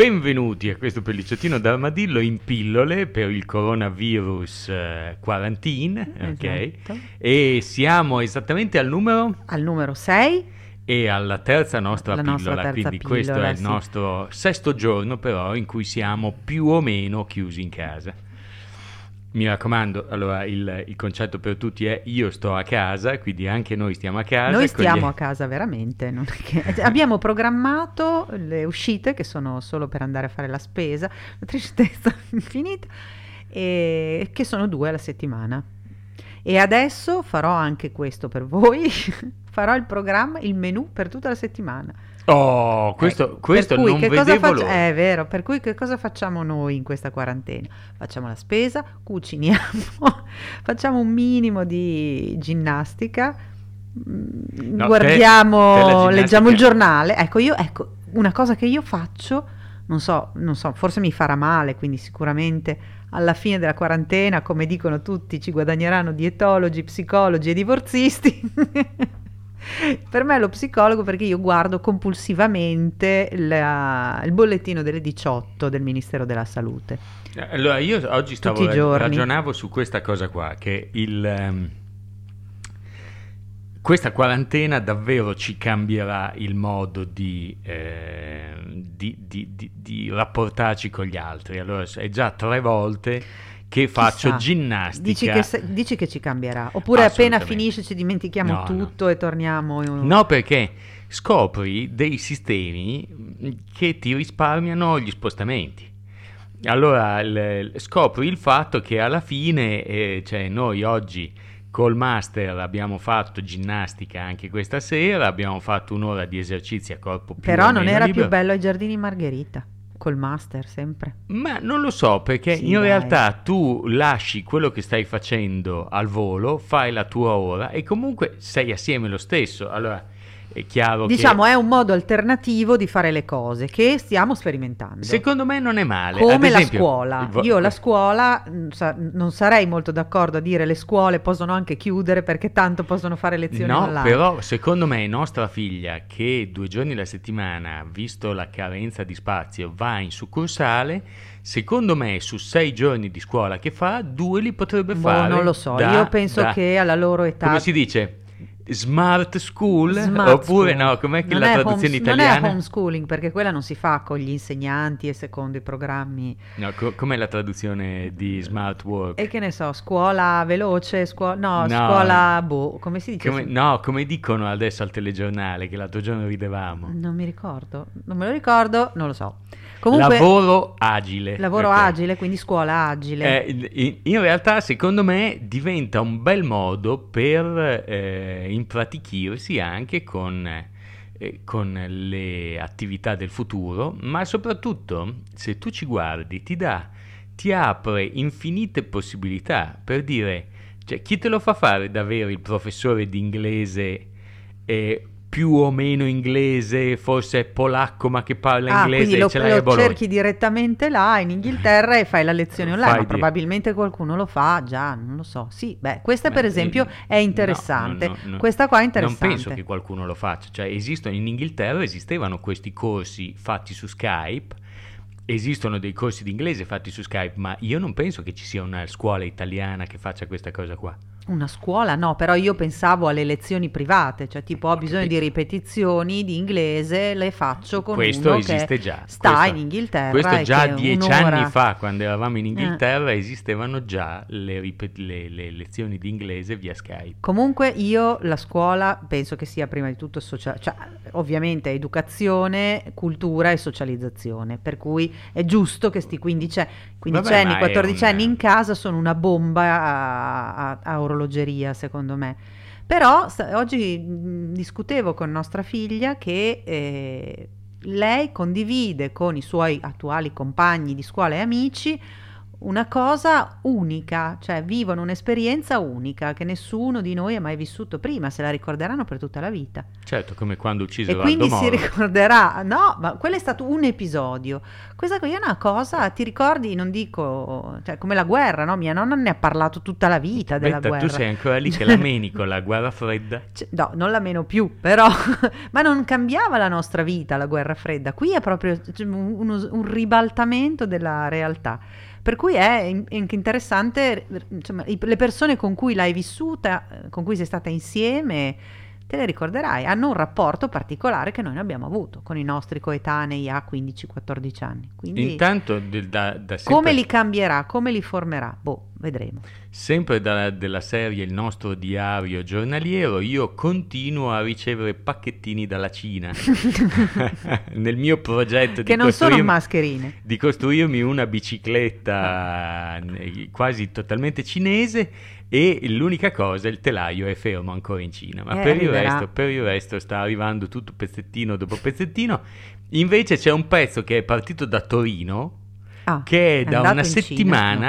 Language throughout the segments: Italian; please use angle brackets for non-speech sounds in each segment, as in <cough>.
Benvenuti a questo pellicciottino d'armadillo in pillole per il coronavirus eh, quarantine, ok? Esatto. E siamo esattamente al numero Al numero 6 e alla terza nostra La pillola, nostra terza quindi questo è pillola, il sì. nostro sesto giorno però in cui siamo più o meno chiusi in casa. Mi raccomando, allora il, il concetto per tutti è io sto a casa, quindi anche noi stiamo a casa. Noi con gli- stiamo a casa veramente. che- <laughs> Abbiamo programmato le uscite che sono solo per andare a fare la spesa, una tristezza <laughs> infinita, e che sono due alla settimana. E adesso farò anche questo per voi. <laughs> farò il programma, il menù per tutta la settimana. Oh, questo, Ecco, questo cui non vedevo faccio- l'ora. È vero, per cui che cosa facciamo noi in questa quarantena? Facciamo la spesa, cuciniamo, <laughs> facciamo un minimo di ginnastica, mm, No, guardiamo, te- te leggiamo il giornale. Ecco, io, ecco, una cosa che io faccio, non so, non so, forse mi farà male, quindi sicuramente alla fine della quarantena, come dicono tutti, ci guadagneranno dietologi, psicologi e divorzisti. <laughs> Per me è lo psicologo perché io guardo compulsivamente la- il bollettino delle 18 del Ministero della Salute. Eh, Allora, io oggi stavo Tutti i ra- giorni. ragionavo su questa cosa qua, che il, ehm, questa quarantena davvero ci cambierà il modo di, di- di- di- di rapportarci con gli altri. Allora, è già tre volte che faccio Chissà. ginnastica. Dici che, se- dici che ci cambierà? Oppure appena Assolutamente. finisce ci dimentichiamo No, tutto e torniamo... in- No, perché scopri dei sistemi che ti risparmiano gli spostamenti. Allora il- scopri il fatto che alla fine, eh, cioè noi oggi col master abbiamo fatto ginnastica anche questa sera, abbiamo fatto un'ora di esercizi a corpo più Però o non meno era libero. più bello ai giardini Margherita, col master sempre. Ma non lo so, perché Sì, in dai. realtà tu lasci quello che stai facendo al volo, fai la tua ora e comunque sei assieme lo stesso. Allora è chiaro che... Diciamo è un modo alternativo di fare le cose che stiamo sperimentando. Secondo me non è male. Come Ad la esempio, scuola. vo- Io la scuola mh, sa- non sarei molto d'accordo a dire le scuole possono anche chiudere perché tanto possono fare lezioni No, online. però secondo me nostra figlia che due giorni alla settimana, visto la carenza di spazio, va in succursale, secondo me su sei giorni di scuola che fa, due li potrebbe Boh, fare. non lo so, da- io penso da- che alla loro età Come si dice? Smart school? Smart Oppure school. no, com'è che Non la traduzione homes- italiana? Non è homeschooling perché quella non si fa con gli insegnanti e secondo i programmi. No, co- com'è la traduzione di smart work? E che ne so, scuola veloce, scuola... No, No. scuola... Boh, come si dice? Come- no, come dicono adesso al telegiornale, che l'altro giorno ridevamo. Non mi ricordo, non me lo ricordo, non lo so. Comunque, Lavoro agile. lavoro Ok. agile, quindi scuola agile. Eh, in, in realtà, secondo me, diventa un bel modo per eh, impratichirsi anche con, eh, con le attività del futuro, ma soprattutto, se tu ci guardi, ti dà, ti apre infinite possibilità per dire, cioè, chi te lo fa fare davvero il professore di inglese eh, più o meno inglese, forse è polacco ma che parla Ah, inglese e lo, ce l'hai a lo Bologna. cerchi direttamente là in Inghilterra e fai la lezione online, fai probabilmente qualcuno lo fa già, non lo so. Sì, beh, questa Beh, per esempio eh, è interessante. no, no, no. Questa qua è interessante. Non penso che qualcuno lo faccia, cioè esistono in Inghilterra esistevano questi corsi fatti su Skype, esistono dei corsi di inglese fatti su Skype, ma io non penso che ci sia una scuola italiana che faccia questa cosa qua. Una scuola no, però io pensavo alle lezioni private, cioè tipo ho bisogno di ripetizioni di inglese, le faccio con questo esiste già. sta Questo- in Inghilterra. Questo già dieci un'ora- anni fa, quando eravamo in Eh. Inghilterra, esistevano già le, ripet- le- le lezioni di inglese via Skype. Comunque io la scuola penso che sia prima di tutto sociale, cioè ovviamente educazione, cultura e socializzazione, per cui è giusto che sti 15, 15 Vabbè, anni, ma è 14 un- anni in casa sono una bomba a, a- a orologeria secondo me. Però sta- oggi mh, discutevo con nostra figlia che eh, lei condivide con i suoi attuali compagni di scuola e amici una cosa unica, cioè vivono un'esperienza unica che nessuno di noi ha mai vissuto prima, se la ricorderanno per tutta la vita. Certo, come quando uccise E Aldo quindi si Moro. ricorderà, no, ma quello è stato un episodio. Questa qui è una cosa, ti ricordi, non dico, cioè come la guerra, no? Mia nonna ne ha parlato tutta la vita della Aspetta, guerra. tu sei ancora lì che <laughs> la meni con la guerra fredda? Cioè, no, non la meno più, però, <laughs> ma non cambiava la nostra vita la guerra fredda. Qui è proprio cioè, un, un ribaltamento della realtà. Per cui è anche interessante, insomma, le persone con cui l'hai vissuta, con cui sei stata insieme, te le ricorderai, hanno un rapporto particolare che noi non abbiamo avuto con i nostri coetanei a 15-14 anni. Quindi Intanto da, da sempre, come li cambierà, come li formerà? Boh, vedremo. sempre da- della serie Il nostro diario giornaliero, io continuo a ricevere pacchettini dalla Cina <laughs> nel mio progetto che di non sono mascherine. di costruirmi una bicicletta eh, quasi totalmente cinese e l'unica cosa, il telaio è fermo ancora in Cina, ma Eh, per, il resto, per il resto sta arrivando tutto pezzettino dopo pezzettino. Invece c'è un pezzo che è partito da Torino, Ah, che è,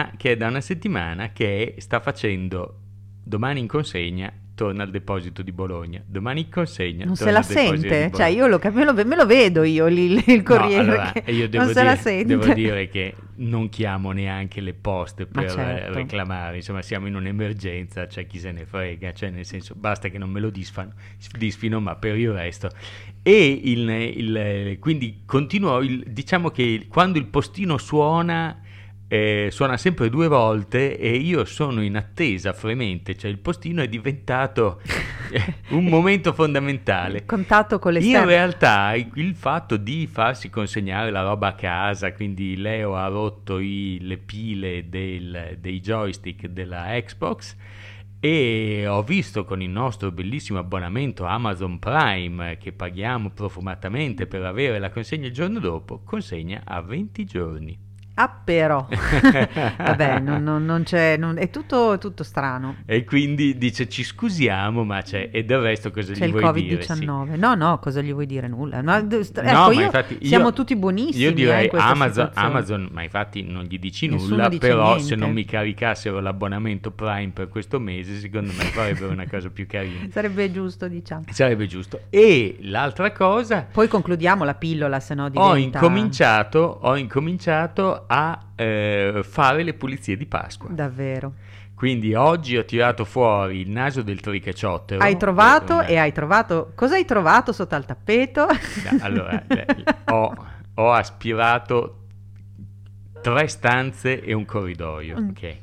no. che è da una settimana che sta facendo domani in consegna torna al deposito di Bologna domani consegna Non se la sente? Cioè, io lo, me lo, me lo vedo io lì, il No, corriere allora, che io devo non se dire, la sente. devo <laughs> dire che non chiamo neanche le poste per certo. reclamare, insomma siamo in un'emergenza, c'è chi se ne frega, cioè nel senso basta che non me lo disfano, disfino, ma per il resto. E il, il- quindi continuo, il- diciamo che quando il postino suona, eh, suona sempre due volte e io sono in attesa fremente, cioè il postino è diventato <laughs> un momento fondamentale. Il contatto con In l'esterno. realtà il il fatto di farsi consegnare la roba a casa, quindi Leo ha rotto i- le pile del- dei joystick della Xbox e ho visto con il nostro bellissimo abbonamento Amazon Prime che paghiamo profumatamente per avere la consegna il giorno dopo, consegna a 20 giorni. Ah, però. <laughs> Vabbè, non, non- non c'è... non- è tutto, tutto strano. E quindi dice ci scusiamo, ma c'è e del resto cosa C'è gli il vuoi dire? Sì. Covid-19. No, no, cosa gli vuoi dire? Nulla. No, ecco, ma io- infatti io- siamo tutti buonissimi. Io eh, direi questa Amazon. Amazon, ma infatti non gli dici Nessuno nulla, però niente. se non mi caricassero l'abbonamento Prime per questo mese, secondo me farebbero una cosa più carina. <laughs> Sarebbe giusto, diciamo. Sarebbe giusto. E l'altra cosa, Poi concludiamo la pillola, se no ho diventa... incominciato, ho incominciato a eh, fare le pulizie di Pasqua. Davvero. Quindi oggi ho tirato fuori il naso del tricaciottero. Hai trovato Una- e hai trovato... Cosa hai trovato sotto al tappeto? No, allora, <laughs> ho, ho aspirato tre stanze e un corridoio, Mm. ok?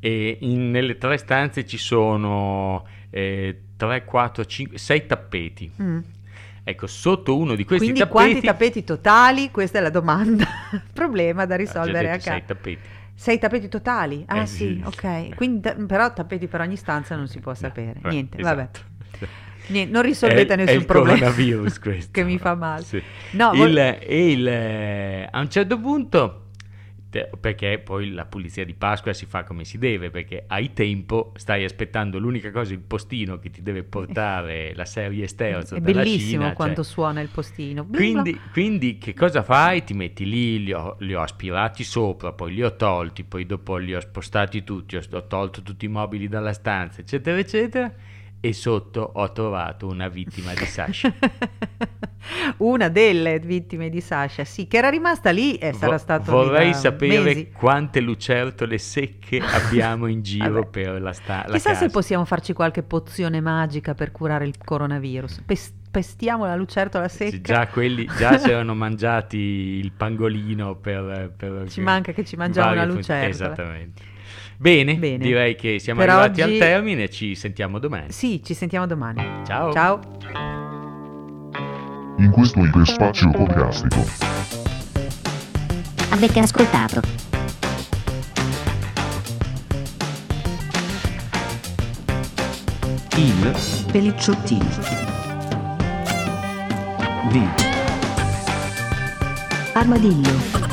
E in- nelle tre stanze ci sono eh, 3, 4, 5, 6 tappeti. Mm. Ecco, sotto uno di questi Quindi tappeti... quanti tappeti totali? Questa è la domanda. <laughs> Problema da Ah, risolvere a detto, sei tappeti. Sei tappeti totali? Ah Eh, sì, sì. ok. Quindi ta- però tappeti per ogni stanza non si può sapere. Eh, Niente, esatto. vabbè. <laughs> Niente, non risolvete È- è nessun il problema. <laughs> questo. che mi fa male. Sì. No, Il- vol- e il, eh, a un certo punto, perché poi la pulizia di Pasqua si fa come si deve, perché hai tempo, stai aspettando l'unica cosa, il postino che ti deve portare la serie sterzo è dalla bellissimo Cina, quando cioè. suona il postino. Quindi, quindi che cosa fai? Ti metti lì, li ho, li ho aspirati sopra, poi li ho tolti, poi dopo li ho spostati tutti, ho, ho tolto tutti i mobili dalla stanza, eccetera, eccetera. E sotto ho trovato una vittima di Sasha. <laughs> Una delle vittime di Sasha, sì, che era rimasta lì e sarà Vo- stato Vorrei sapere mesi. quante lucertole secche <laughs> abbiamo in giro per la, sta- la Chissà casa. se possiamo farci qualche pozione magica per curare il coronavirus. Pes- pestiamo la lucertola secca. Già quelli già <laughs> si erano mangiati il pangolino per... per- Ci manca che ci mangiamo una fun- lucertola. Esattamente. Bene, Bene. direi che siamo Per arrivati oggi- al termine, ci sentiamo domani. Sì, ci sentiamo domani. Ciao. Ciao. in questo iperspazio podcastico. Avete ascoltato Il Pelicciottini. di Armadillo.